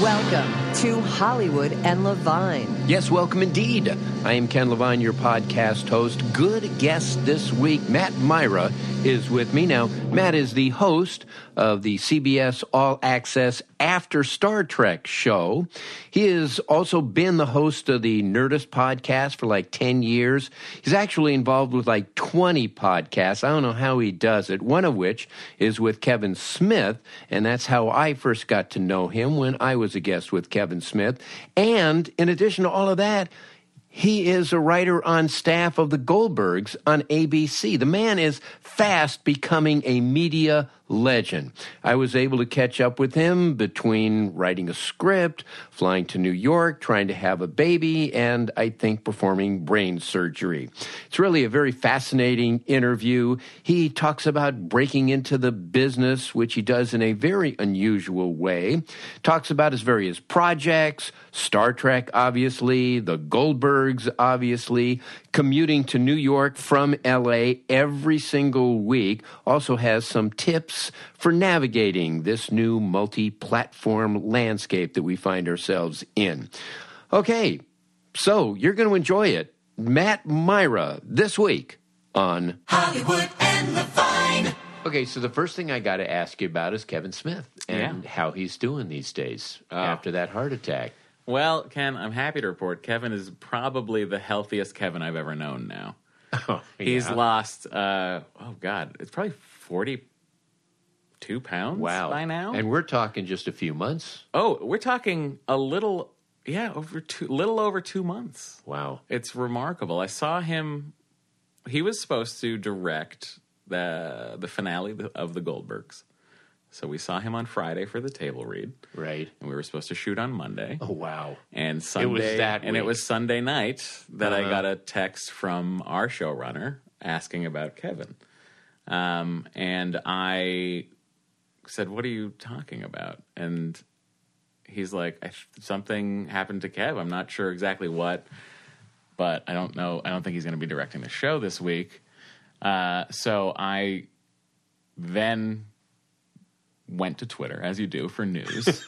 Welcome to Hollywood and Levine. Yes, welcome indeed. I am Ken Levine, your podcast host. Good guest this week. Matt Mira is with me. Now, Matt is the host of the CBS All Access After Star Trek show. He has also been the host of the Nerdist podcast for like 10 years. He's actually involved with like 20 podcasts. I don't know how he does it, one of which is with Kevin Smith, and that's how I first got to know him when I was a guest with Kevin Smith. And in addition to all of that, he is a writer on staff of the Goldbergs on ABC. The man is fast becoming a media legend. I was able to catch up with him between writing a script, flying to New York, trying to have a baby, and I think performing brain surgery. It's really a very fascinating interview. He talks about breaking into the business, which he does in a very unusual way. Talks about his various projects, Star Trek, obviously, the Goldbergs, obviously, commuting to New York from LA every single week. Also has some tips for navigating this new multi platform landscape that we find ourselves in. Okay, so you're going to enjoy it. Matt Mira this week on Hollywood and Levine. Okay, so the first thing I got to ask you about is Kevin Smith and Yeah. how he's doing these days after that heart attack. Well, Ken, I'm happy to report Kevin is probably the healthiest Kevin I've ever known now. Oh, He's lost, uh, oh God, it's probably 42 pounds wow by now. and we're talking just a few months. oh, we're talking a little, yeah, over two, little over two months. Wow. It's remarkable. I saw him, he was supposed to direct the, the finale of the Goldbergs. So we saw him on Friday for the table read, Right. and we were supposed to shoot on Monday. Oh wow. And Sunday, that and it was Sunday night that I Uh-huh. got a text from our showrunner asking about Kevin. Um, and I said, "What are you talking about?" And he's like, "Something happened to Kev. I'm not sure exactly what, but I don't know. I don't think he's going to be directing the show this week." Uh, so I then went to Twitter, as you do, for news.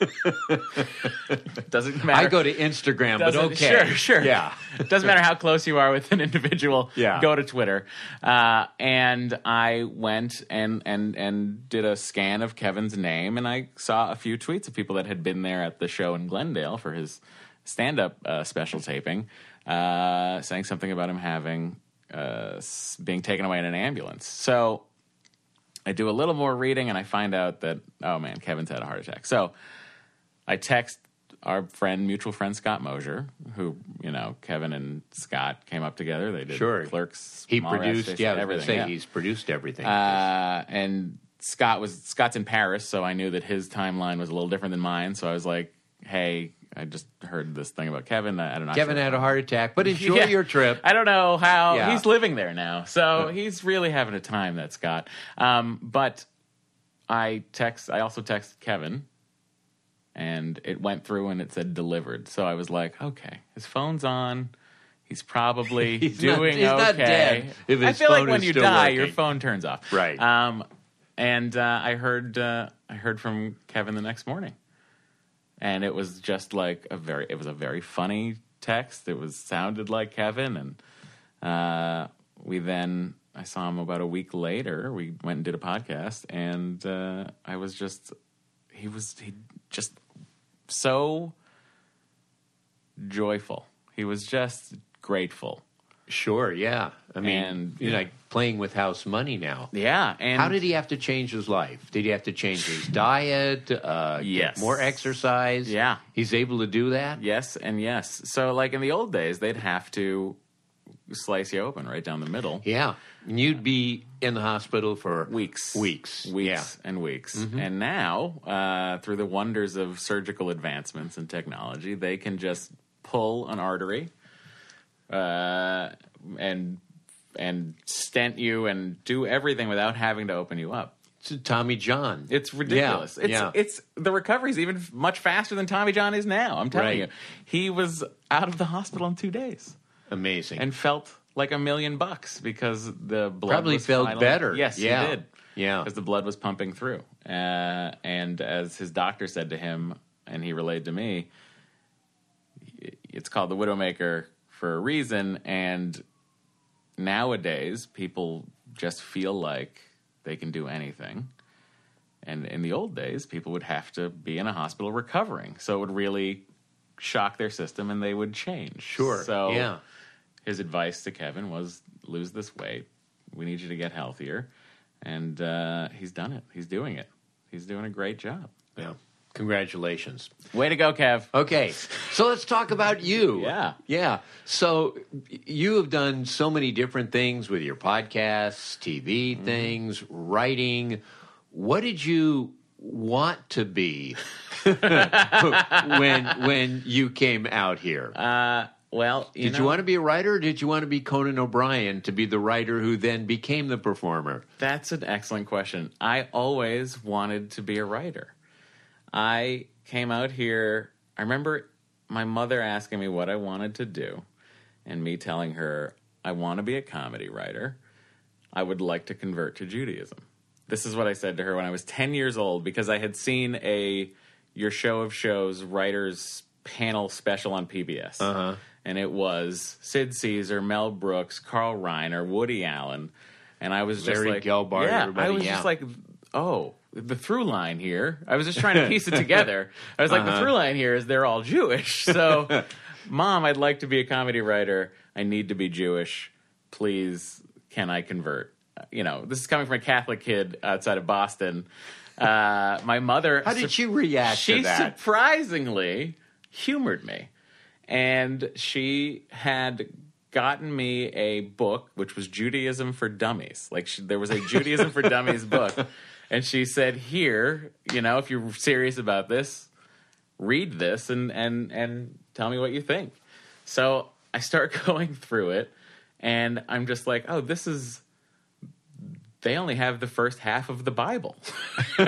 Doesn't matter. I go to Instagram, but Doesn't- okay. Sure, sure. Yeah. It doesn't matter how close you are with an individual. Yeah. Go to Twitter. Uh, and I went and, and, and did a scan of Kevin's name, and I saw a few tweets of people that had been there at the show in Glendale for his stand up uh, special taping, uh, saying something about him having uh, being taken away in an ambulance. So I do a little more reading, and I find out that, oh man, Kevin's had a heart attack. So I text our friend, mutual friend Scott Mosier, who you know Kevin and Scott came up together. They did Sure. Clerks. He produced, Station, yeah, everything. say yeah. he's produced everything. Uh, and Scott was Scott's in Paris, so I knew that his timeline was a little different than mine. So I was like, "Hey, I just heard this thing about Kevin. I, I don't know. Kevin had a heart attack, but enjoy Yeah. your trip. I don't know how Yeah. he's living there now, so he's really having a time. That Scott. Um, but I text. I also texted Kevin, and it went through and it said delivered. So I was like, okay, his phone's on. He's probably He's not- doing he's not okay. dead if I his feel like when you still die, your phone turns off. Right. Um, and uh, I heard uh, I heard from Kevin the next morning, and it was just like a very it was a very funny text. It was sounded like Kevin, and uh, we then I saw him about a week later. We went and did a podcast, and uh, I was just he was he just so joyful. He was just grateful. Sure, yeah. I mean, And- you're like playing with house money now. Yeah, and How did he have to change his life? Did he have to change his diet? Uh, Yes. more exercise. Yeah. he's able to do that. Yes, and yes. So, like in the old days, they'd have to slice you open right down the middle. Yeah, and you'd be in the hospital for Weeks, Weeks, weeks, yeah. Mm-hmm. and weeks. And now, uh, through the wonders of surgical advancements and technology, they can just pull an artery, uh, and and stent you and do everything without having to open you up. to Tommy John. It's ridiculous. Yeah, it's yeah. it's the recovery's even much faster than Tommy John is now. I'm telling Right. you, he was out of the hospital in two days amazing. and felt like a million bucks because the blood Probably felt finally- better. Yes, Yeah. he did. Yeah. because the blood was pumping through. Uh, and as his doctor said to him, and he relayed to me, it's called the Widowmaker for a reason. And nowadays, people just feel like they can do anything. And in the old days, people would have to be in a hospital recovering. So it would really shock their system and they would change. Sure. So Yeah. his advice to Kevin was lose this weight. We need you to get healthier. And uh, he's done it. He's doing it. He's doing a great job. yeah. Congratulations. Way to go, Kev. Okay, so let's talk about you. Yeah. Yeah. So you have done so many different things with your podcasts, TV Mm-hmm. things, writing. What did you want to be when when you came out here? Uh, well, you did know, you want to be a writer or did you want to be Conan O'Brien to be the writer who then became the performer? That's an excellent question. I always wanted to be a writer. I came out here. I remember my mother asking me what I wanted to do, and me telling her I want to be a comedy writer. I would like to convert to Judaism. This is what I said to her when I was 10 years old because I had seen a Your Show of Shows writers panel special on PBS. Uh-huh. And it was Sid Caesar, Mel Brooks, Carl Reiner, Woody Allen. And I was just Larry like, Gelbart, yeah, I was yeah. just like, oh, the through line here. I was just trying to piece it together. I was like, Uh-huh. the through line here is they're all Jewish. So, mom, I'd like to be a comedy writer. I need to be Jewish. Please, can I convert? Uh, You know, this is coming from a Catholic kid outside of Boston. Uh, my mother. How did she react She to that? surprisingly humored me. And she had gotten me a book, which was Judaism for Dummies. Like, she, there was a Judaism for Dummies book. And she said, Here, you know, if you're serious about this, read this and, and, and tell me what you think. So I start going through it, and I'm just like, Oh, this is. They only have the first half of the Bible.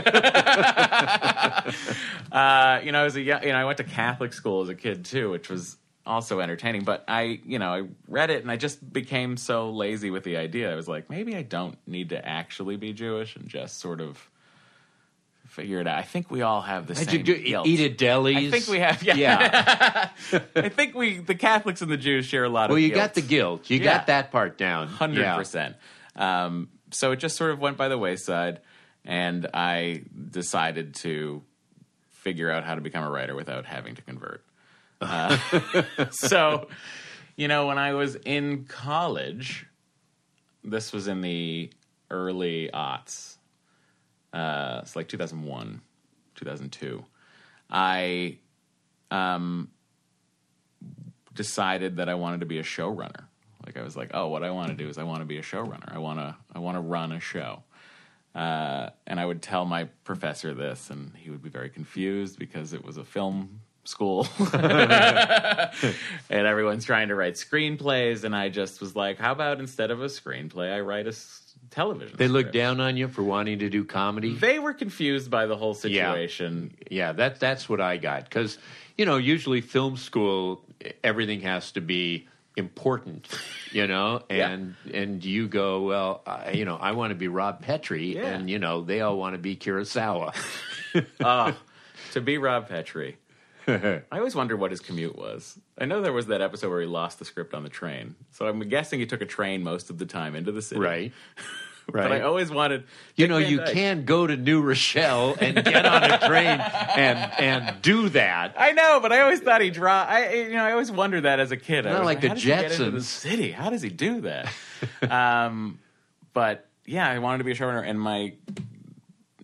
uh, you know, as a you know, I went to Catholic school as a kid too, which was also entertaining. But I, you know, I read it and I just became so lazy with the idea. I was like, maybe I don't need to actually be Jewish and just sort of figure it out. I think we all have the Did same you do, guilt. eat at delis? I think we have. Yeah, Yeah. I think we, the Catholics and the Jews, share a lot well, of. Well, you guilt. got the guilt. You Yeah. got that part down. Hundred Yeah. percent. Um, so it just sort of went by the wayside, and I decided to figure out how to become a writer without having to convert. Uh, so, you know, when I was in college, this was in the early aughts. Uh, it's like 2001, 2002. I um, decided that I wanted to be a showrunner. Like I was like, oh, what I want to do is I want to be a showrunner. I want to I want to run a show. Uh, and I would tell my professor this, and he would be very confused because it was a film school, and everyone's trying to write screenplays. And I just was like, how about instead of a screenplay, I write a s- television. They look script? down on you for wanting to do comedy. They were confused by the whole situation. Yeah, that that's what I got because you know usually film school everything has to be important, you know, Yeah. and and you go well, I, you know, I want to be Rob Petrie, Yeah. and you know they all want to be Kurosawa. Ah, to be Rob Petrie. I always wondered what his commute was. I know there was that episode where he lost the script on the train, so I'm guessing he took a train most of the time into the city. right, Right. But I always wanted. you know, you Dyke. can go to New Rochelle and get on a train and and do that. I know, but I always thought he draw. I you know I always wondered that as a kid. Not was like the how does he get into the city. How does he do that? um, but yeah, I wanted to be a showrunner, and my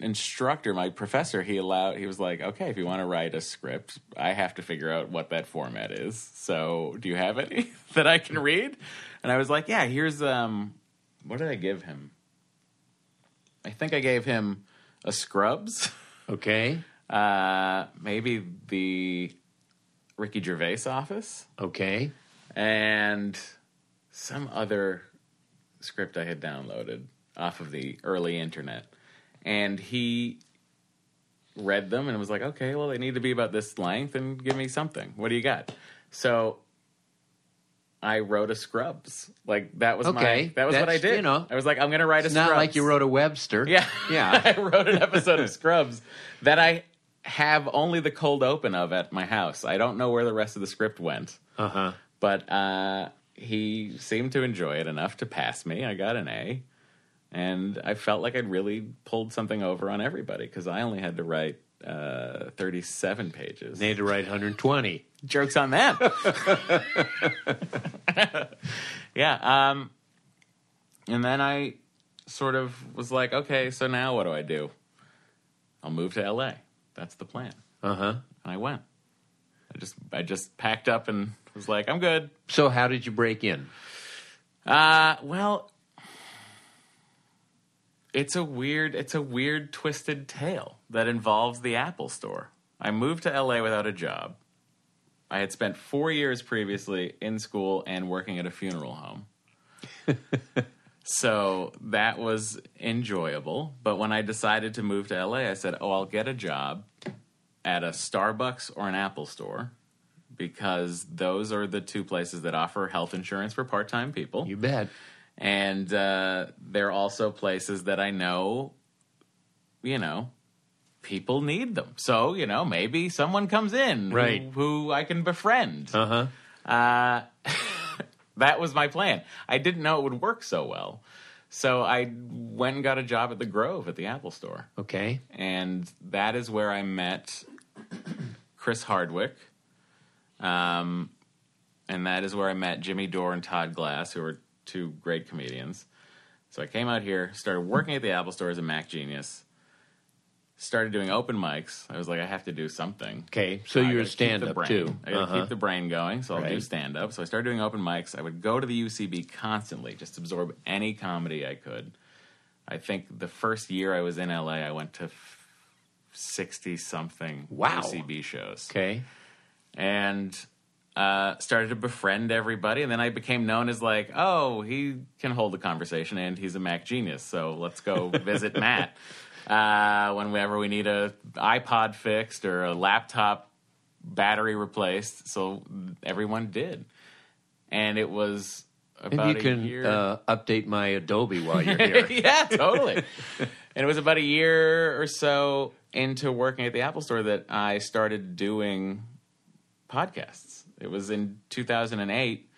instructor, my professor, he allowed. He was like, "Okay, if you want to write a script, I have to figure out what that format is. So, do you have any that I can read?" And I was like, "Yeah, here's um, what did I give him? I think I gave him a Scrubs." Okay, Uh, maybe the Ricky Gervais office okay, and some other script I had downloaded off of the early internet. And he read them and was like, okay, well, they need to be about this length and give me something. What do you got? So I wrote a Scrubs. Like that was Okay, my that was what I did. you know, I was like, I'm going to write a It's not Scrubs. like you wrote a Webster. Yeah, Yeah. I wrote an episode of Scrubs that I have only the cold open of at my house. I don't know where the rest of the script went, Uh huh. but uh, he seemed to enjoy it enough to pass me. I got an A, and I felt like I'd really pulled something over on everybody because I only had to write uh, 37 pages. They had to write 120. Jokes on them. yeah. Um, and then I sort of was like, okay, so now what do I do? I'll move to LA. That's the plan. Uh huh. And I went. I just I just packed up and was like, I'm good. So how did you break in? Uh, well, it's a weird, it's a weird, twisted tale that involves the Apple Store. I moved to LA without a job. I had spent four years previously in school and working at a funeral home. so that was enjoyable. But when I decided to move to LA, I said, "Oh, I'll get a job at a Starbucks or an Apple Store." Because those are the two places that offer health insurance for part time people You bet. And uh, they're also places that I know, you know, people need them. So you know, maybe someone comes in Right. who, I can befriend. Uh huh. Uh, that was my plan. I didn't know it would work so well, so I went and got a job at the Grove at the Apple Store, Okay. and that is where I met Chris Hardwick. Um, and that is where I met Jimmy Dore and Todd Glass, who are two great comedians. So I came out here, started working at the Apple Store as a Mac genius, started doing open mics. I was like, I have to do something. Okay. So I you're a gotta keep the stand up brain- too. I gotta Uh-huh. keep the brain going, so I'll do Right. stand up. So I started doing open mics. I would go to the UCB constantly, just absorb any comedy I could. I think the first year I was in LA, I went to sixty something Wow. UCB shows Okay. and uh, started to befriend everybody. And then I became known as like, oh, he can hold a conversation and he's a Mac genius. So let's go visit Matt uh, whenever we need a iPod fixed or a laptop battery replaced. So everyone did, and it was about Maybe you can uh, update my Adobe while you're here. yeah, totally. and it was about a year or so into working at the Apple Store that I started doing podcasts. It was in 2008.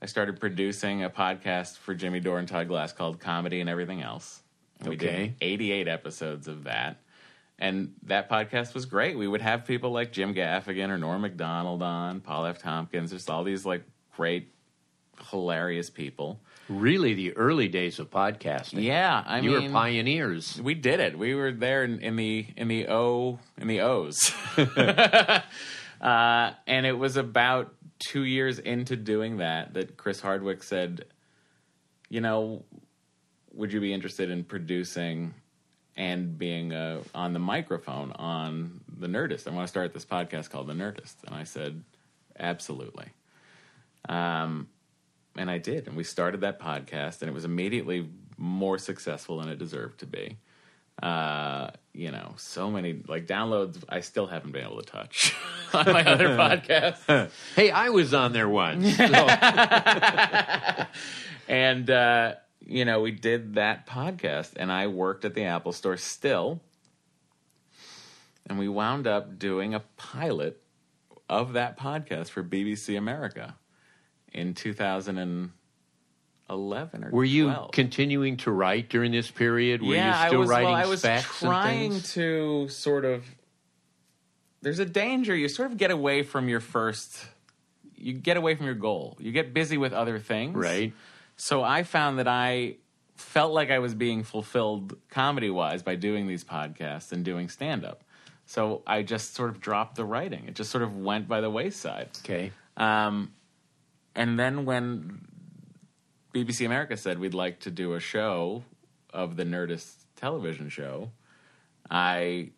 I started producing a podcast for Jimmy Dore and Todd Glass called Comedy and Everything Else. And We Okay. did 88 episodes of that. And that podcast was great. We would have people like Jim Gaffigan or Norm Macdonald on, Paul F. Tompkins, just all these like great, hilarious people. really, the early days of podcasting. Yeah, I you mean, were pioneers. we did it. We were there in, in the in the O in the O's, uh, and it was about two years into doing that that Chris Hardwick said, "You know, would you be interested in producing and being uh, on the microphone on the Nerdist? I want to start this podcast called the Nerdist." And I said, "Absolutely." Um, and I did, and we started that podcast, and it was immediately more successful than it deserved to be. Uh, you know, so many like downloads I still haven't been able to touch on my other podcast. Hey, I was on there once. So, and uh, you know, we did that podcast, and I worked at the Apple Store still, and we wound up doing a pilot of that podcast for BBC America in 2011 or were you 12. continuing to write during this period? Were yeah, you still I was, writing well, I was trying to sort of. There's a danger. You sort of get away from your first. You get away from your goal. You get busy with other things. Right. So I found that I felt like I was being fulfilled comedy wise by doing these podcasts and doing stand up. So I just sort of dropped the writing. It just sort of went by the wayside. Okay. Um, and then when BBC America said we'd like to do a show of the Nerdist television show, I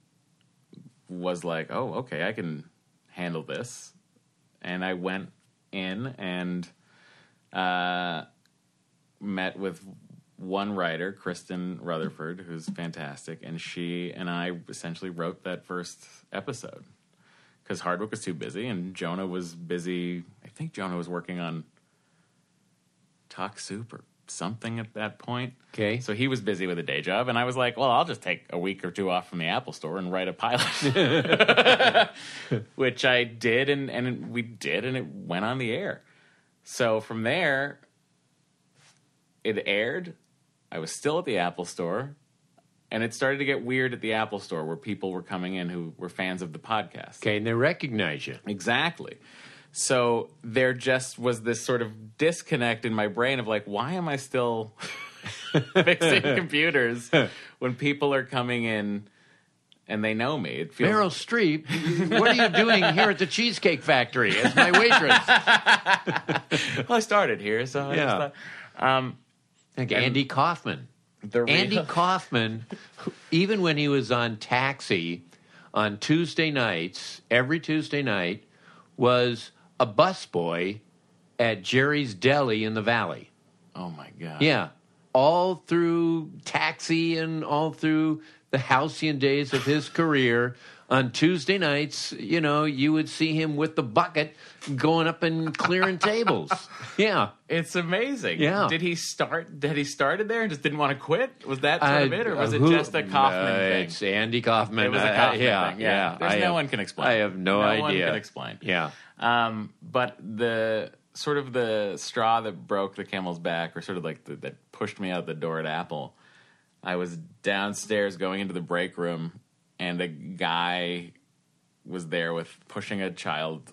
was like, oh, okay, I can handle this. And I went in and uh, met with one writer, Kristen Rutherford, who's fantastic, and she and I essentially wrote that first episode because Hardwick was too busy and Jonah was busy. I think Jonah was working on Talk Soup or something at that point. Okay. So he was busy with a day job, and I was like, well, I'll just take a week or two off from the Apple Store and write a pilot, which I did, and, and we did, and it went on the air. So from there, it aired. I was still at the Apple Store, and it started to get weird at the Apple Store where people were coming in who were fans of the podcast. Okay, and they recognize you. Exactly. So there just was this sort of disconnect in my brain of like, why am I still fixing computers when people are coming in and they know me? It feels Meryl Streep, what are you doing here at the Cheesecake Factory as my waitress? well, I started here, so I Yeah. just thought, um, Like Andy Kaufman. the real- Andy Kaufman, even when he was on Taxi on Tuesday nights, every Tuesday night, was a busboy at Jerry's Deli in the Valley. Oh my god! Yeah. All through Taxi and all through the halcyon days of his career. On Tuesday nights, you know, you would see him with the bucket going up and clearing tables. Yeah. It's amazing. Yeah. Did he start? Did he started there and just didn't want to quit? Was that sort of it, or was it who- just a Kaufman Uh, thing? It's Andy Kaufman. It was a Uh, Kaufman yeah, thing, yeah. There's I no have- one can explain. I have no, No idea. No one can explain. Yeah. Um, but the sort of the straw that broke the camel's back, or sort of like the, that pushed me out the door at Apple. I was downstairs going into the break room, and a guy was there with pushing a child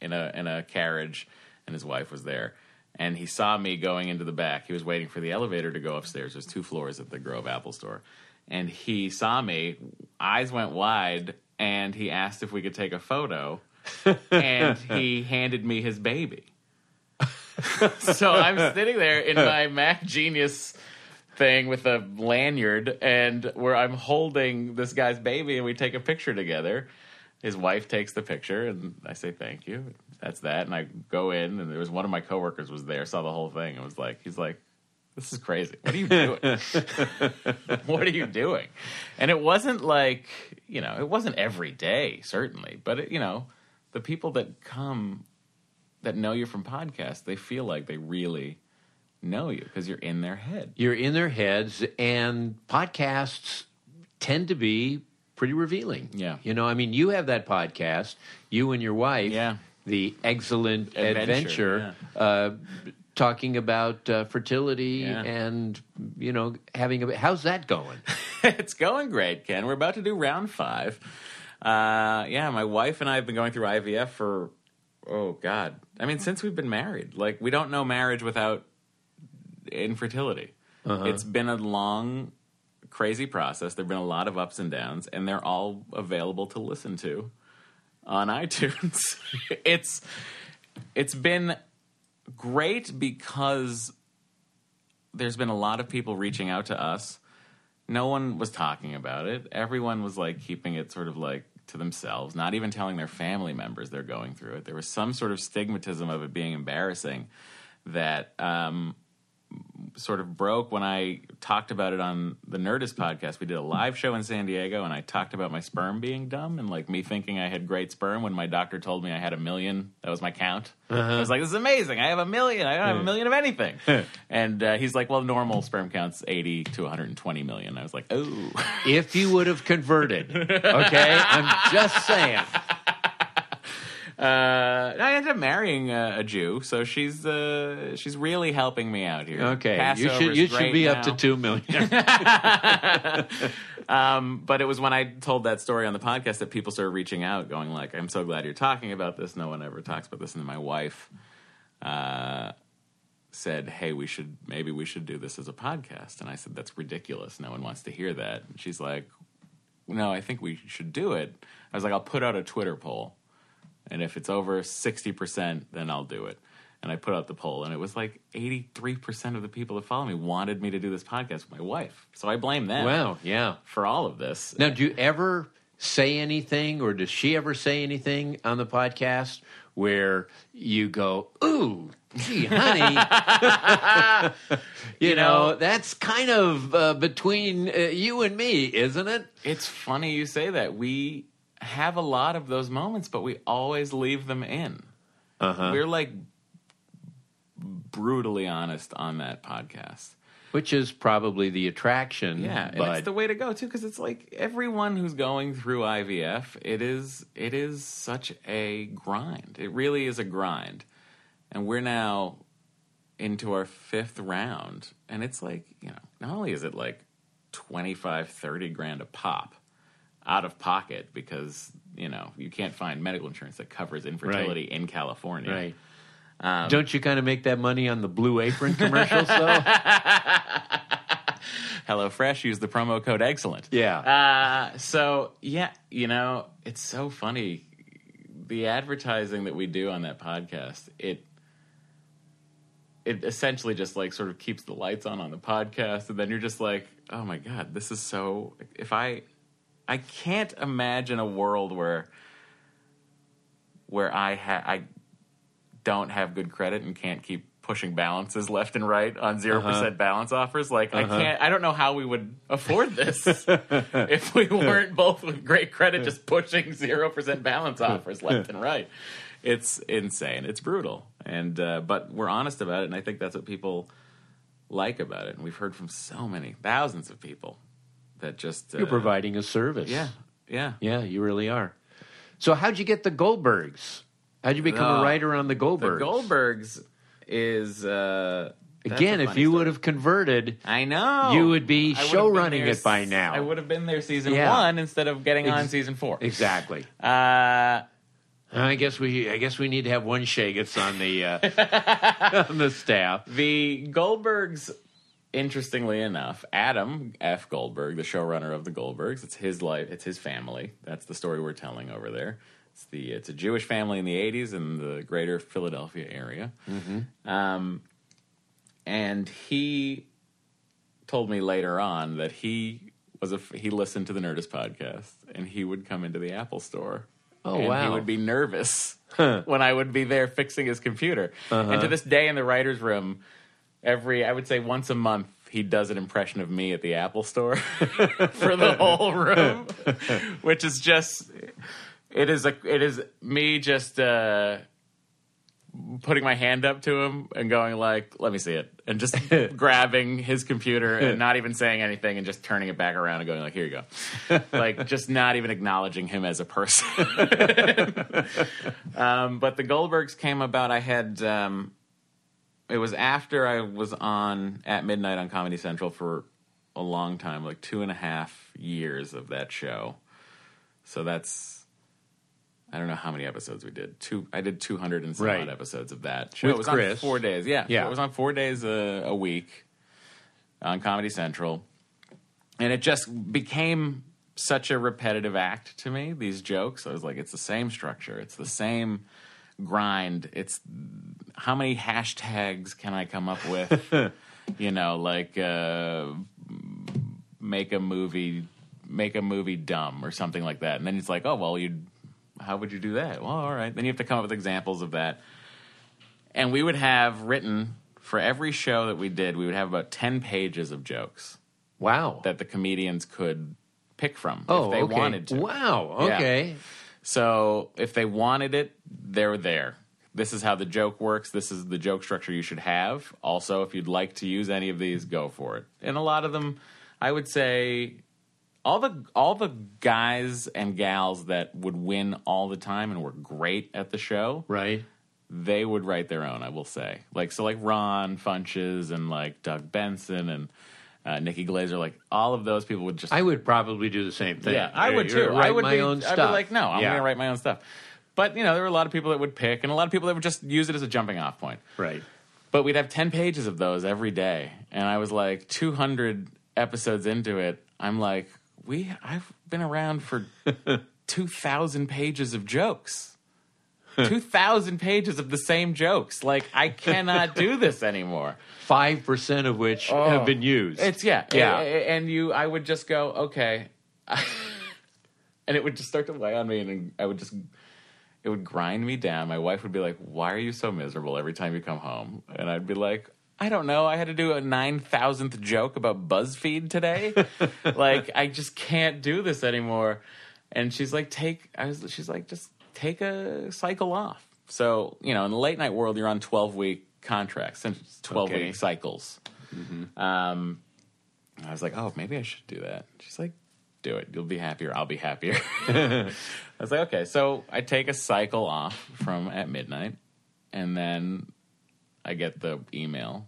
in a in a carriage, and his wife was there. And he saw me going into the back. He was waiting for the elevator to go upstairs. There's two floors at the Grove Apple Store. And he saw me, eyes went wide, and he asked if we could take a photo. and he handed me his baby. so I'm sitting there in my Mac Genius thing with a lanyard and where I'm holding this guy's baby and we take a picture together. His wife takes the picture and I say thank you. That's that. And I go in and there was one of my coworkers was there, saw the whole thing and was like, he's like, this is crazy. What are you doing? what are you doing? And it wasn't like, you know, it wasn't every day, certainly, but it, you know, the people that come that know you from podcasts, they feel like they really know you because you're in their head. You're in their heads, and podcasts tend to be pretty revealing. Yeah. You know, I mean, you have that podcast, you and your wife, Yeah. The Excellent Adventure, Adventure, uh, talking about uh, fertility Yeah. and, you know, having a. How's that going? it's going great, Ken. We're about to do round five. Uh, yeah, my wife and I have been going through IVF for oh god. I mean, since we've been married, like we don't know marriage without infertility. It's been a long, crazy process. There've been a lot of ups and downs, and they're all available to listen to on iTunes. it's it's been great because there's been a lot of people reaching out to us. No one was talking about it. Everyone was like keeping it sort of like to themselves, not even telling their family members they're going through it. There was some sort of stigmatism of it being embarrassing that um, sort of broke when I talked about it on the Nerdist podcast. We did a live show in San Diego, and I talked about my sperm being dumb and like me thinking I had great sperm when my doctor told me I had a million. That was my count. I was like, "This is amazing! I have a million. I don't have a million of anything." and uh, he's like, "Well, normal sperm counts eighty to one hundred and twenty million. I was like, "Oh." if you would have converted, okay? I'm just saying. Uh, I ended up marrying a, a Jew, so she's uh, she's really helping me out here. Okay, you should you should be up to two million. Um, but it was when I told that story on the podcast that people started reaching out, going like, "I'm so glad you're talking about this. No one ever talks about this." And then my wife uh, said, "Hey, we should maybe we should do this as a podcast." And I said, "That's ridiculous. No one wants to hear that." And she's like, "No, I think we should do it." I was like, "I'll put out a Twitter poll, and if it's over sixty percent, then I'll do it." And I put out the poll, and it was like eighty-three percent of the people that follow me wanted me to do this podcast with my wife. So I blame them wow, yeah. for all of this. Now, do you ever say anything, or does she ever say anything on the podcast where you go, "Ooh, gee, honey, you, know, that's kind of uh, between uh, you and me, isn't it? It's funny you say that. We have a lot of those moments, but we always leave them in. Uh-huh. We're like brutally honest on that podcast. Which is probably the attraction. Yeah, and it's the way to go too, because it's like everyone who's going through IVF, it is it is such a grind. It really is a grind, and we're now into our fifth round, and it's like you know, not only is it like 25, 30 grand a pop out of pocket because you know you can't find medical insurance that covers infertility in California. right. Um, Don't you kind of make that money on the Blue Apron commercials, though? HelloFresh use the promo code excellent. yeah. Uh, so yeah, you know, it's so funny. The advertising that we do on that podcast, it it essentially just like sort of keeps the lights on on the podcast, and then you're just like, oh my god, this is so. If I, I can't imagine a world where where I ha- I don't have good credit and can't keep pushing balances left and right on 0% balance offers. Like, I can't, I don't know how we would afford this if we weren't both with great credit just pushing 0% balance offers left and right. It's insane. It's brutal. And, uh, but we're honest about it. And I think that's what people like about it. And we've heard from so many thousands of people that just, uh, You're providing a service. yeah, yeah. Yeah, you really are. So, how'd you get the Goldbergs? How'd you become a Uh, writer on the Goldbergs? The Goldbergs? Is, uh, Again, if you story. would have converted, I know. You would be show running it by now. I would have been there season Yeah. one instead of getting on season four. exactly. Uh, I guess we, I guess we need to have one Shagets on the uh, on the staff. the Goldbergs, interestingly enough, Adam F. Goldberg, the showrunner of the Goldbergs, it's his life, it's his family. That's the story we're telling over there. It's the it's a Jewish family in the '80s in the greater Philadelphia area, um, and he told me later on that he was a he listened to the Nerdist podcast and he would come into the Apple store. Oh, and He would be nervous when I would be there fixing his computer. Uh-huh. And to this day, in the writers' room, every I would say once a month, he does an impression of me at the Apple store for the whole room, which is just it is a it is me just. uh putting my hand up to him and going like, "Let me see it," and just grabbing his computer and not even saying anything and just turning it back around and going like, "Here you go," like just not even acknowledging him as a person. um, but the Goldbergs came about. I had um, it was after I was on at midnight on Comedy Central for a long time, like two and a half years of that show. So that's I don't know how many episodes we did. Two. I did two hundred and some Right. odd episodes of that show. With it was Chris. on four days. Yeah, Yeah. It was on four days a, a week on Comedy Central, and it just became such a repetitive act to me. These jokes. I was like, it's the same structure. It's the same grind. It's how many hashtags can I come up with? you know, like uh, make a movie, make a movie dumb or something like that. And then it's like, oh well, you, how would you do that? Well, all right. Then you have to come up with examples of that. And we would have written for every show that we did, we would have about ten pages of jokes Wow. that the comedians could pick from oh, if they okay. wanted to. Wow. Yeah. Okay. So if they wanted it, they're there. This is how the joke works. This is the joke structure you should have. Also, if you'd like to use any of these, go for it. And a lot of them, I would say, all the all the guys and gals that would win all the time and were great at the show, Right. they would write their own. I will say, like so, like Ron Funches and like Doug Benson and uh, Nikki Glazer, like all of those people would just I would probably do the same thing. yeah, I would too. Write I would my be, own I'd stuff. be like, no, I'm Yeah. going to write my own stuff. But you know, there were a lot of people that would pick, and a lot of people that would just use it as a jumping off point. Right. But we'd have ten pages of those every day, and I was like 200 episodes into it. I'm like, we, I've been around for 2,000 pages of jokes. 2,000 pages of the same jokes. Like, I cannot do this anymore. Five percent of which oh, have been used. Oh. It's yeah, Yeah. And you, I would just go okay, and it would just start to weigh on me, and I would just it would grind me down. My wife would be like, "Why are you so miserable every time you come home?" And I'd be like, "I don't know. I had to do a nine thousandth joke about BuzzFeed today. like, I just can't do this anymore." And she's like, "Take," I was, she's like, "Just take a cycle off." So you know, in the late night world, you're on twelve week contracts and twelve Okay. week cycles. Um, I was like, "Oh, maybe I should do that." She's like, "Do it. You'll be happier. I'll be happier." I was like, okay, so I take a cycle off from at midnight, and then I get the email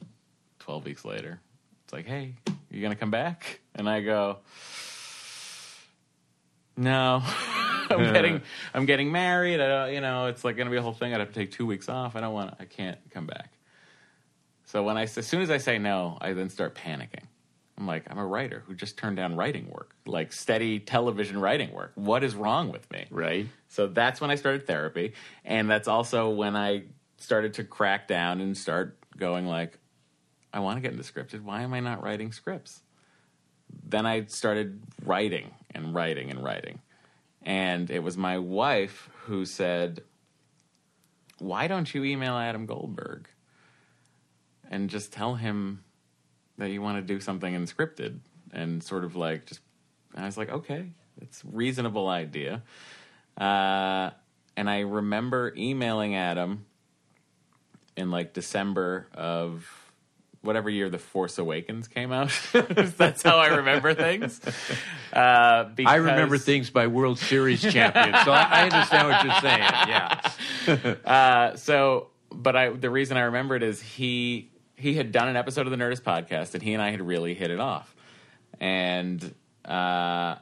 12 weeks later. It's like, hey, you gonna come back? And I go, no. I'm getting I'm getting married. I don't, you know, it's like gonna be a whole thing. I'd have to take two weeks off. I don't want. I can't come back. So when I as soon as I say no, I then start panicking. I'm like, I'm a writer who just turned down writing work, like steady television writing work. What is wrong with me? Right. So that's when I started therapy, and that's also when I started to crack down and start going like, I want to get into scripted. Why am I not writing scripts? Then I started writing and writing and writing, and it was my wife who said, "Why don't you email Adam Goldberg and just tell him that you want to do something unscripted and sort of like just?" I was like, "Okay, it's a reasonable idea." Uh, and I remember emailing Adam in like December of whatever year The Force Awakens came out. That's how I remember things. Uh, because, I remember things by World Series champions, so I, understand what you're saying. Yeah. Uh, so, but I the reason I remember it is he he had done an episode of the Nerdist podcast, and he and I had really hit it off, and uh,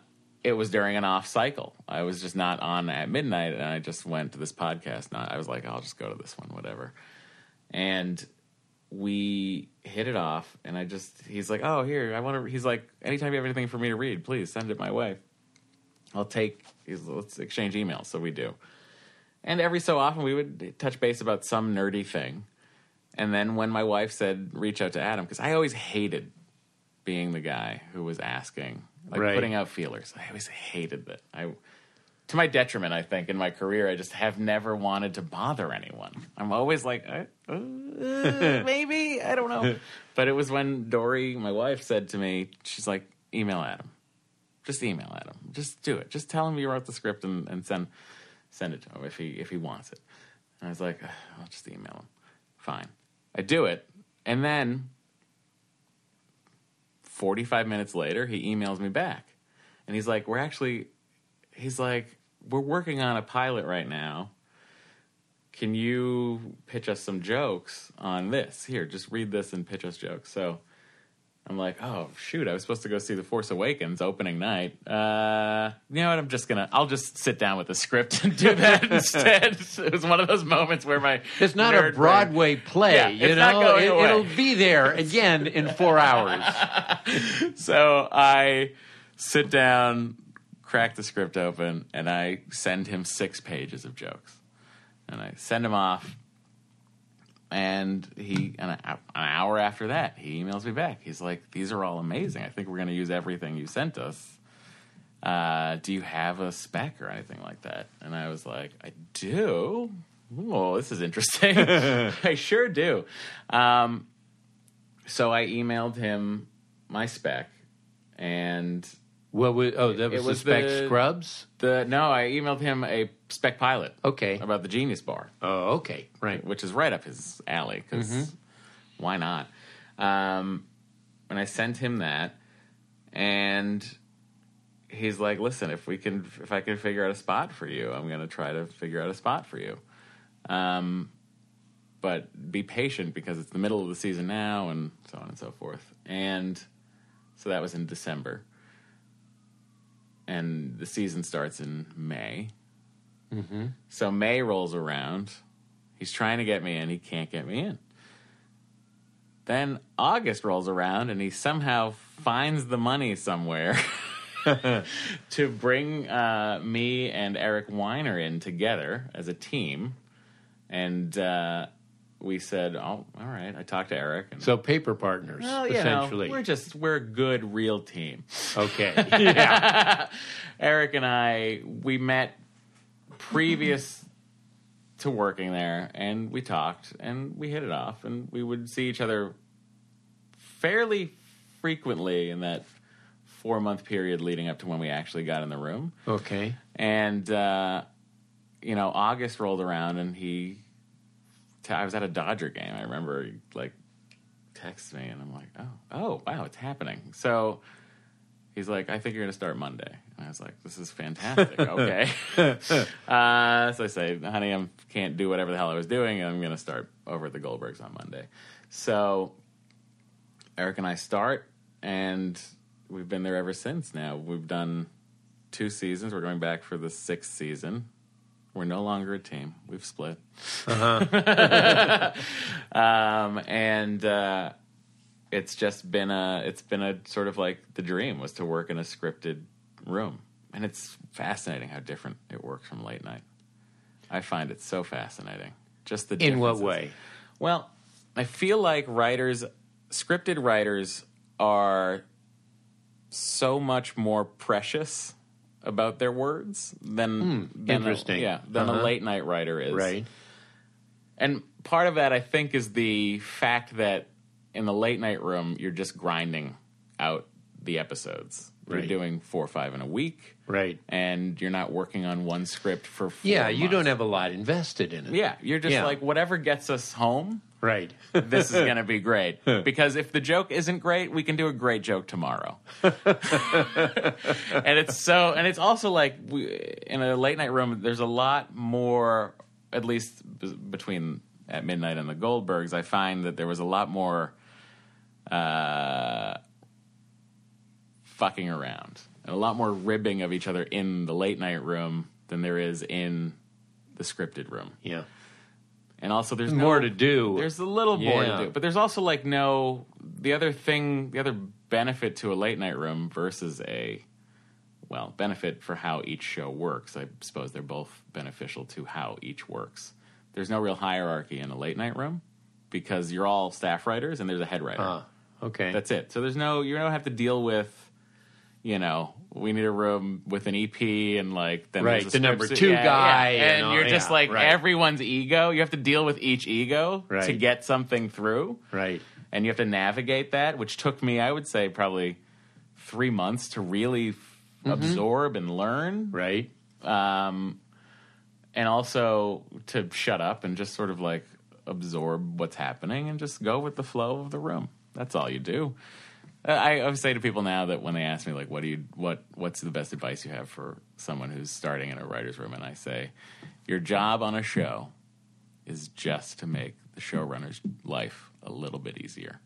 it was during an off cycle. I was just not on at midnight, and I just went to this podcast. And I was like, I'll just go to this one, whatever. And we hit it off, and I just he's like, oh here, I want to. He's like, anytime you have anything for me to read, please send it my way. I'll take. He's, let's exchange emails. So we do. And every so often we would touch base about some nerdy thing. And then when my wife said, reach out to Adam, because I always hated being the guy who was asking, like Right. putting out feelers. I always hated that. I, to my detriment, I think, in my career, I just have never wanted to bother anyone. I'm always like, uh, uh, maybe, I don't know. But it was when Dory, my wife, said to me, she's like, email Adam. Just email Adam. Just do it. Just tell him you wrote the script and, and send send it to him if he if he wants it. And I was like, I'll just email him. Fine. I do it, and then forty five minutes later, he emails me back, and he's like, "We're actually," he's like, "We're working on a pilot right now. Can you pitch us some jokes on this? Here, just read this and pitch us jokes." So. I'm like, oh shoot! I was supposed to go see The Force Awakens opening night. Uh, you know what? I'm just gonna. I'll just sit down with the script and do that instead. it was one of those moments where my It's not a brain- Broadway play, Yeah, you know. it, away. It'll be there again in four hours. So I sit down, crack the script open, and I send him six pages of jokes, and I send him off. And he, and an hour after that, he emails me back. He's like, "These are all amazing. I think we're going to use everything you sent us. Uh, do you have a spec or anything like that?" And I was like, "I do. Oh, this is interesting. I sure do." Um, so I emailed him my spec, and What was? Oh, that was, It was the spec the- scrubs. the no, I emailed him a spec pilot Okay. about the Genius Bar, Oh, okay. Right. which is right up his alley because why not? Um, and I sent him that, and he's like, "Listen, if we can, if I can figure out a spot for you, I'm going to try to figure out a spot for you." Um, but be patient because it's the middle of the season now, and so on and so forth. And so that was in December, and the season starts in May. So May rolls around. He's trying to get me in. He can't get me in. Then August rolls around and he somehow finds the money somewhere to bring uh, me and Eric Weiner in together as a team. And uh, we said, "Oh, all right." I talked to Eric. And, So paper partners, well, you know, essentially. we're just we're a good real team. okay. yeah. Eric and I we met previous to working there, and we talked, and we hit it off, and we would see each other fairly frequently in that four month period leading up to when we actually got in the room. Okay. And uh, you know, August rolled around, and he. I was at a Dodger game. I remember he, like texts me, and I'm like, "Oh, oh, wow, it's happening." So he's like, "I think you're going to start Monday." And I was like, "This is fantastic." okay. uh, so I say, "Honey, I can't do whatever the hell I was doing, and I'm going to start over at the Goldbergs on Monday." So Eric and I start, and we've been there ever since. Now we've done two seasons. We're going back for the sixth season. We're no longer a team. We've split. um, and uh, it's just been a it's been a sort of like the dream was to work in a scripted room, and it's fascinating how different it works from late night. I find it so fascinating. Just the In what way? Well, I feel like writers, scripted writers, are so much more precious about their words than, than interesting. A, yeah, than Uh-huh. a late night writer is. Right. And part of that, I think, is the fact that in the late night room, you're just grinding out the episodes. You're doing four or five in a week, Right. and you're not working on one script for four Yeah, you months. don't have a lot invested in it. Yeah, you're just Yeah. like whatever gets us home. Right. This is going to be great because if the joke isn't great, we can do a great joke tomorrow. and it's so, and it's also like we, in a late night room. There's a lot more, at least b- between at midnight and the Goldbergs. I find that there was a lot more uh, fucking around and a lot more ribbing of each other in the late night room than there is in the scripted room. yeah. And also, there's More no- to do. There's a little more to do, but there's also like no the other thing, the other benefit to a late night room versus a well benefit for how each show works. I suppose they're both beneficial to how each works. There's no real hierarchy in a late night room because you're all staff writers and there's a head writer. Ah, okay. That's it. So there's no you don't have to deal with you know we need a room with an EP and like then Right, the number two yeah, guy yeah. and and, all- you're just yeah, like right. everyone's ego. You have to deal with each ego to get something through, right. and you have to navigate that, which took me, I would say, probably three months to really f- absorb and learn Right. um, and also to shut up and just sort of like absorb what's happening and just go with the flow of the room. That's all you do. Uh, I always say to people now that when they ask me like, "What do you what What's the best advice you have for someone who's starting in a writer's room?" and I say, "Your job on a show is just to make the showrunner's life a little bit easier.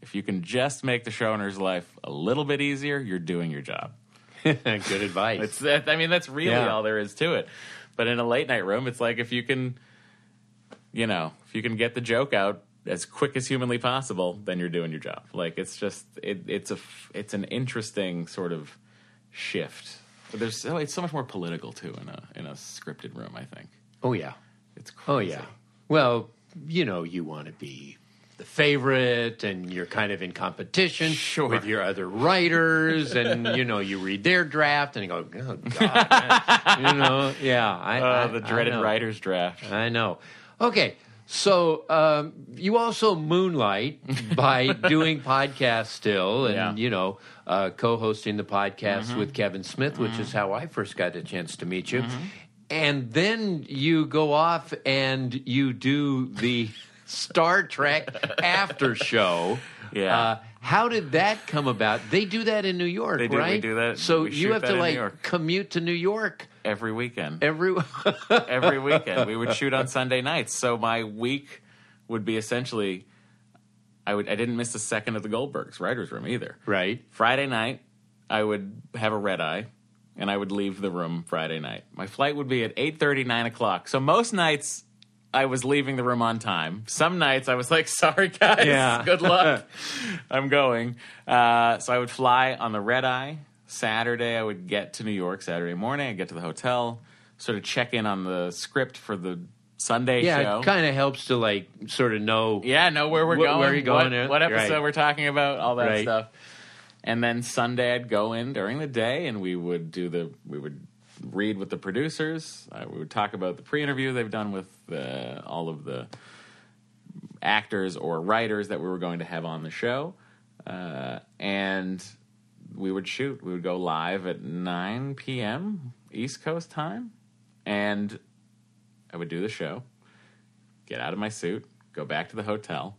If you can just make the showrunner's life a little bit easier, you're doing your job." Good advice. It's that. I mean, that's really Yeah. all there is to it. But in a late night room, it's like if you can, you know, if you can get the joke out as quick as humanly possible, then you're doing your job. Like it's just it, it's a it's an interesting sort of shift. But there's it's so much more political too in a in a scripted room. I think oh yeah. it's Oh yeah. Well, you know, you want to be the favorite, and you're kind of in competition Sure. with your other writers, and you know, you read their draft, and you go, "Oh God," man." you know, yeah. I, Uh, I- the dreaded writers draft. I know. Okay, so um, you also moonlight by doing podcasts still, and Yeah. Mm-hmm. you know, uh, co-hosting the podcast with Kevin Smith, which is how I first got a chance to meet you. Mm-hmm. And then you go off and you do the Star Trek after show. Yeah. Uh, how did that come about? They do that in New York, They do. Right? do that- So you have to like commute to New York Every weekend. every. every weekend. We would shoot on Sunday nights. So my week would be essentially I would I didn't miss a second of the Goldbergs writers room either. right. Friday night I would have a red eye and I would leave the room Friday night. My flight would be at 8:30, 9 o'clock. So most nights I was leaving the room on time. Some nights I was like, sorry guys, Yeah. good luck. I'm going. Uh, so I would fly on the red eye. Saturday I would get to New York Saturday morning. I'd get to the hotel, sort of check in on the script for the Sunday Yeah, show. it kind of helps to like sort of know. Yeah, know where we're Wh- going. where are you going, What, what episode Right. we're talking about, all that Right. stuff. And then Sunday I'd go in during the day and we would do the we would read with the producers. Uh, we would talk about the pre-interview they've done with uh, all of the actors or writers that we were going to have on the show, uh, and we would shoot. We would go live at 9 p.m. East Coast time, and I would do the show, get out of my suit, go back to the hotel,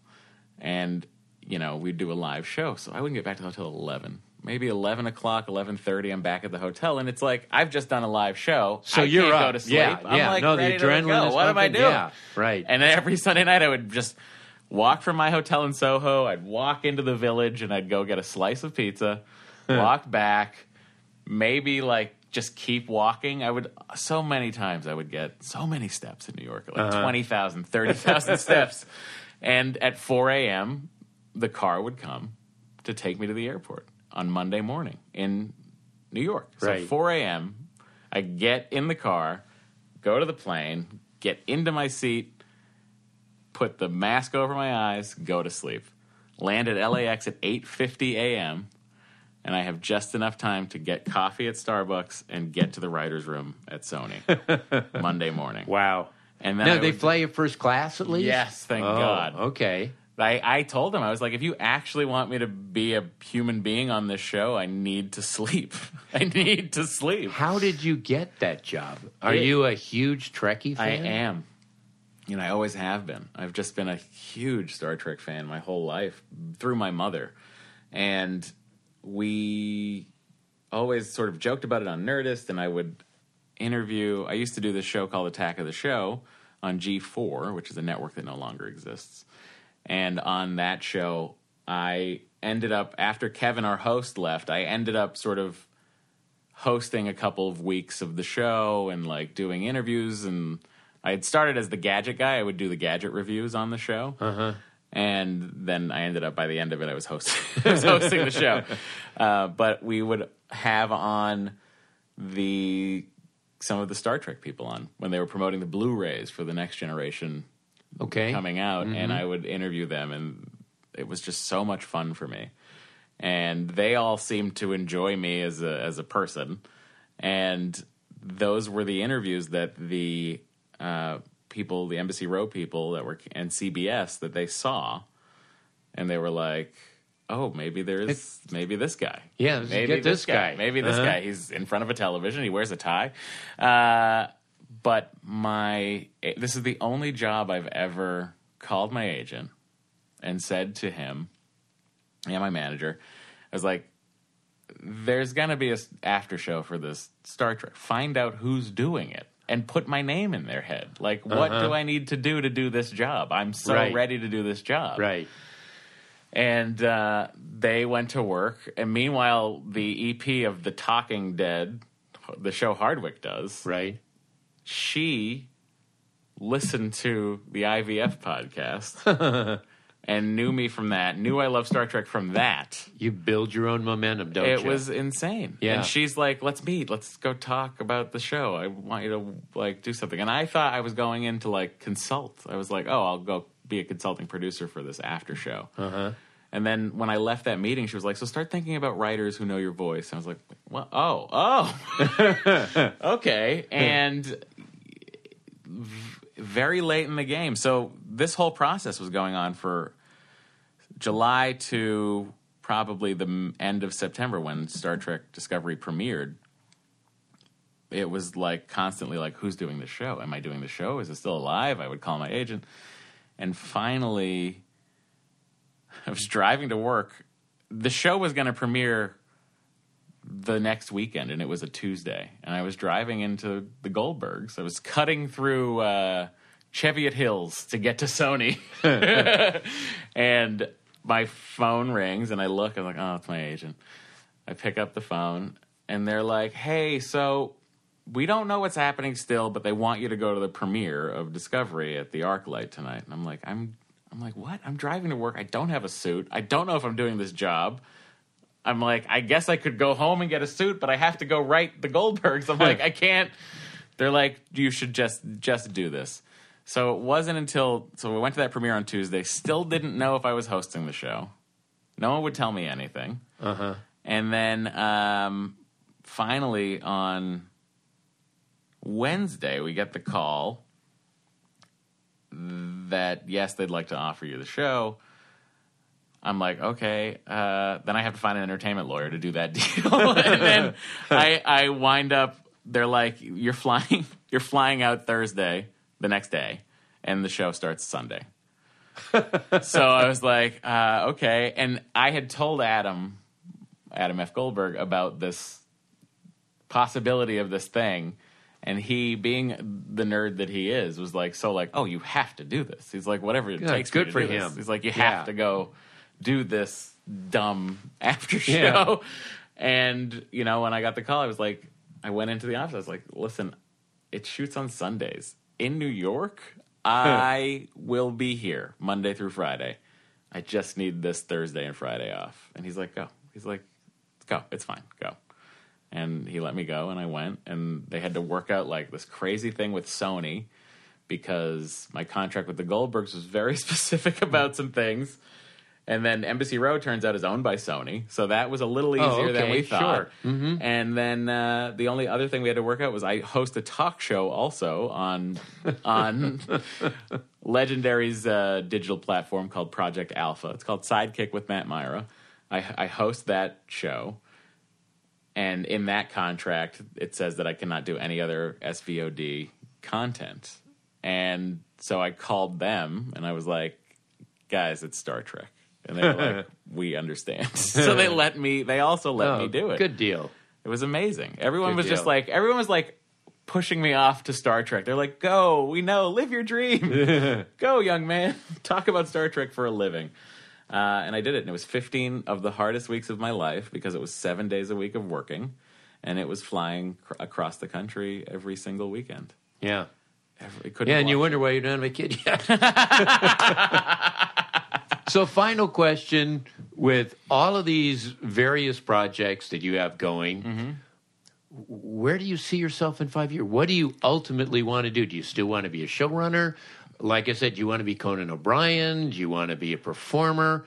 and you know we'd do a live show. So I wouldn't get back to the hotel at 11. Maybe 11 o'clock, 11.30, I'm back at the hotel, and it's like, I've just done a live show. So I you're can't up. go to sleep. Yeah, I'm yeah. like No, the adrenaline What am I doing? Yeah, right. And every Sunday night, I would just walk from my hotel in Soho. I'd walk into the village and I'd go get a slice of pizza, walk back, maybe like just keep walking. I would, so many times, I would get so many steps in New York, like Uh-huh. 20,000, 30,000 steps. And at 4 a.m., the car would come to take me to the airport on Monday morning in New York. So Right. 4 a.m., I get in the car, go to the plane, get into my seat, put the mask over my eyes, go to sleep. Land at LAX at 8:50 a.m. and I have just enough time to get coffee at Starbucks and get to the writers' room at Sony Monday morning. Wow. And then No, I they would- fly you first class at least. Yes, thank Oh, God. Okay. I, I told him I was like, if you actually want me to be a human being on this show, I need to sleep. I need to sleep. How did you get that job? Are It- you a huge Trekkie I am. You know, I always have been. I've just been a huge Star Trek fan my whole life through my mother. And we always sort of joked about it on Nerdist, and I would interview. I used to do this show called Attack of the Show on G4, which is a network that no longer exists. And on that show, I ended up, after Kevin, our host, left, I ended up sort of hosting a couple of weeks of the show and like doing interviews and I had started as the gadget guy. I would do the gadget reviews on the show. Uh-huh. And then I ended up by the end of it, I was hosting, I was hosting the show. Uh, but we would have on the some of the Star Trek people on when they were promoting the Blu-rays for the next generation Okay. coming out, and I would interview them, and it was just so much fun for me. And they all seemed to enjoy me as a as a person, and those were the interviews that the uh, people, the Embassy Row people that were and CBS that they saw, and they were like. Oh, maybe there's maybe this guy. Yeah, maybe get this guy. Maybe this Uh-huh. guy. He's in front of a television. He wears a tie. Uh, but my this is the only job I've ever called my agent and said to him and my manager, I was like, "There's gonna be a after show for this Star Trek. Find out who's doing it." And put my name in their head. Like, what do I need to do to do this job? I'm so Uh-huh. Right. ready to do this job Right. and uh, they went to work. And meanwhile, the EP of The Talking Dead, the show Hardwick does, Right. she listened to the IVF podcast and knew me from that. Knew I love Star Trek from that. You build your own momentum, don't it you? It was insane. Yeah. And she's like, "Let's meet. Let's go talk about the show. I want you to like do something." And I thought I was going in to like consult. I was like, "Oh, I'll go be a consulting producer for this after show." Uh-huh. And then when I left that meeting, she was like, "So start thinking about writers who know your voice." And I was like, "Well, oh, oh, okay." And v- very late in the game, so this whole process was going on for July to probably the end of September when Star Trek Discovery premiered. It was like constantly like, who's doing the show? Am I doing the show? Is it still alive? I would call my agent. And finally, I was driving to work. The show was going to premiere the next weekend, and it was a Tuesday. And I was driving into the Goldbergs. I was cutting through uh, Cheviot Hills to get to Sony. and my phone rings, and I look. I'm like, oh, it's my agent. I pick up the phone, and they're like, hey, so we don't know what's happening still, but they want you to go to the premiere of Discovery at the ArcLight tonight. And I'm like, I'm, I'm like, what? I'm driving to work. I don't have a suit. I don't know if I'm doing this job. I'm like, I guess I could go home and get a suit, but I have to go write the Goldbergs. I'm like, I can't. They're like, you should just just do this. So it wasn't until so we went to that premiere on Tuesday. Still didn't know if I was hosting the show. No one would tell me anything. Uh huh. And then um, finally on Wednesday, we get the call that yes, they'd like to offer you the show. I'm like, okay. Uh, then I have to find an entertainment lawyer to do that deal, and then I I wind up. They're like, you're flying, you're flying out Thursday, the next day, and the show starts Sunday. so I was like, uh, okay. And I had told Adam, Adam F. Goldberg, about this possibility of this thing. And he, being the nerd that he is, was like, so like, oh, you have to do this. He's like, whatever it Yeah, takes. good to for do this. him. He's like, you Yeah. have to go do this dumb after show. Yeah. And you know, when I got the call, I was like, I went into the office. I was like, listen, it shoots on Sundays in New York. I will be here Monday through Friday. I just need this Thursday and Friday off. And he's like, go. He's like, go. It's fine. Go. And he let me go, and I went. And they had to work out like this crazy thing with Sony because my contract with the Goldbergs was very specific about some things. And then Embassy Row turns out is owned by Sony, so that was a little easier Oh, than we thought. sure. Mm-hmm. And then uh, the only other thing we had to work out was I host a talk show also on on Legendary's uh, digital platform called Project Alpha. It's called Sidekick with Matt Mira. I, I host that show, and in that contract, it says that I cannot do any other SVOD content. And so I called them, and I was like, "Guys, it's Star Trek." And they were like, "We understand." so they let me. They also let Oh, me do it. Good deal. It was amazing. Everyone Good was just deal. like, everyone was like pushing me off to Star Trek. They're like, go, we know, live your dream. go, young man. Talk about Star Trek for a living. Uh, and I did it. And it was 15 of the hardest weeks of my life because it was seven days a week of working. And it was flying cr- across the country every single weekend. Yeah. Every, couldn't Yeah, and you watch wonder why you don't have a kid yet. So, final question with all of these various projects that you have going, Mm-hmm. where do you see yourself in five years? What do you ultimately want to do? Do you still want to be a showrunner? Like I said, do you want to be Conan O'Brien? Do you want to be a performer?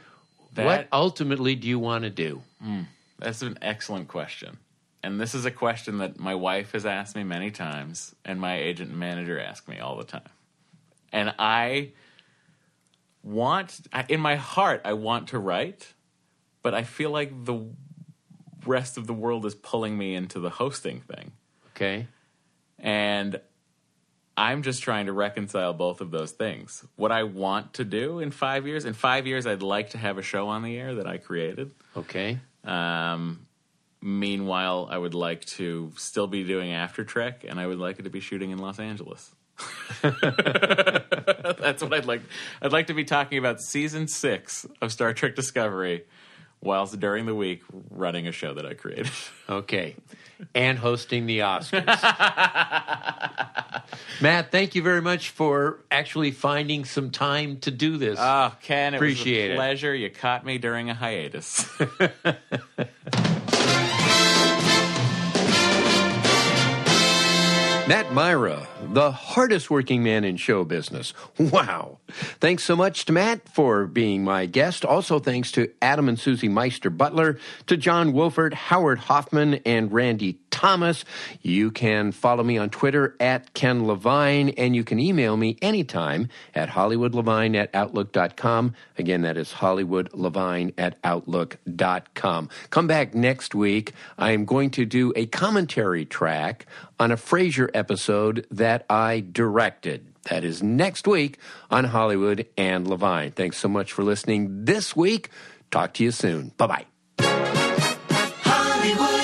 what ultimately do you want to do? That's an excellent question. And this is a question that my wife has asked me many times, and my agent and manager ask me all the time. And I want, in my heart, I want to write, but I feel like the rest of the world is pulling me into the hosting thing. Okay. And I'm just trying to reconcile both of those things. What I want to do in five years, in five years, I'd like to have a show on the air that I created. Okay. Um, meanwhile, I would like to still be doing After Trek, and I would like it to be shooting in Los Angeles. That's what I'd like. I'd like to be talking about season six of Star Trek Discovery, whilst during the week running a show that I created. Okay. And hosting the Oscars. Matt, thank you very much for actually finding some time to do this. Oh, Ken, it Appreciate it. was a pleasure. You caught me during a hiatus. Matt Mira, the hardest working man in show business. Wow. Thanks so much to Matt for being my guest. Also, thanks to Adam and Susie Meister Butler, to John Wolfert, Howard Hoffman, and Randy Thomas. You can follow me on Twitter at Ken Levine, and you can email me anytime at HollywoodLevine at Outlook.com. Again, that is HollywoodLevine at Outlook.com. Come back next week. I am going to do a commentary track on a Frasier episode that I directed. That is next week on Hollywood and Levine. Thanks so much for listening this week. Talk to you soon. Bye bye. Hollywood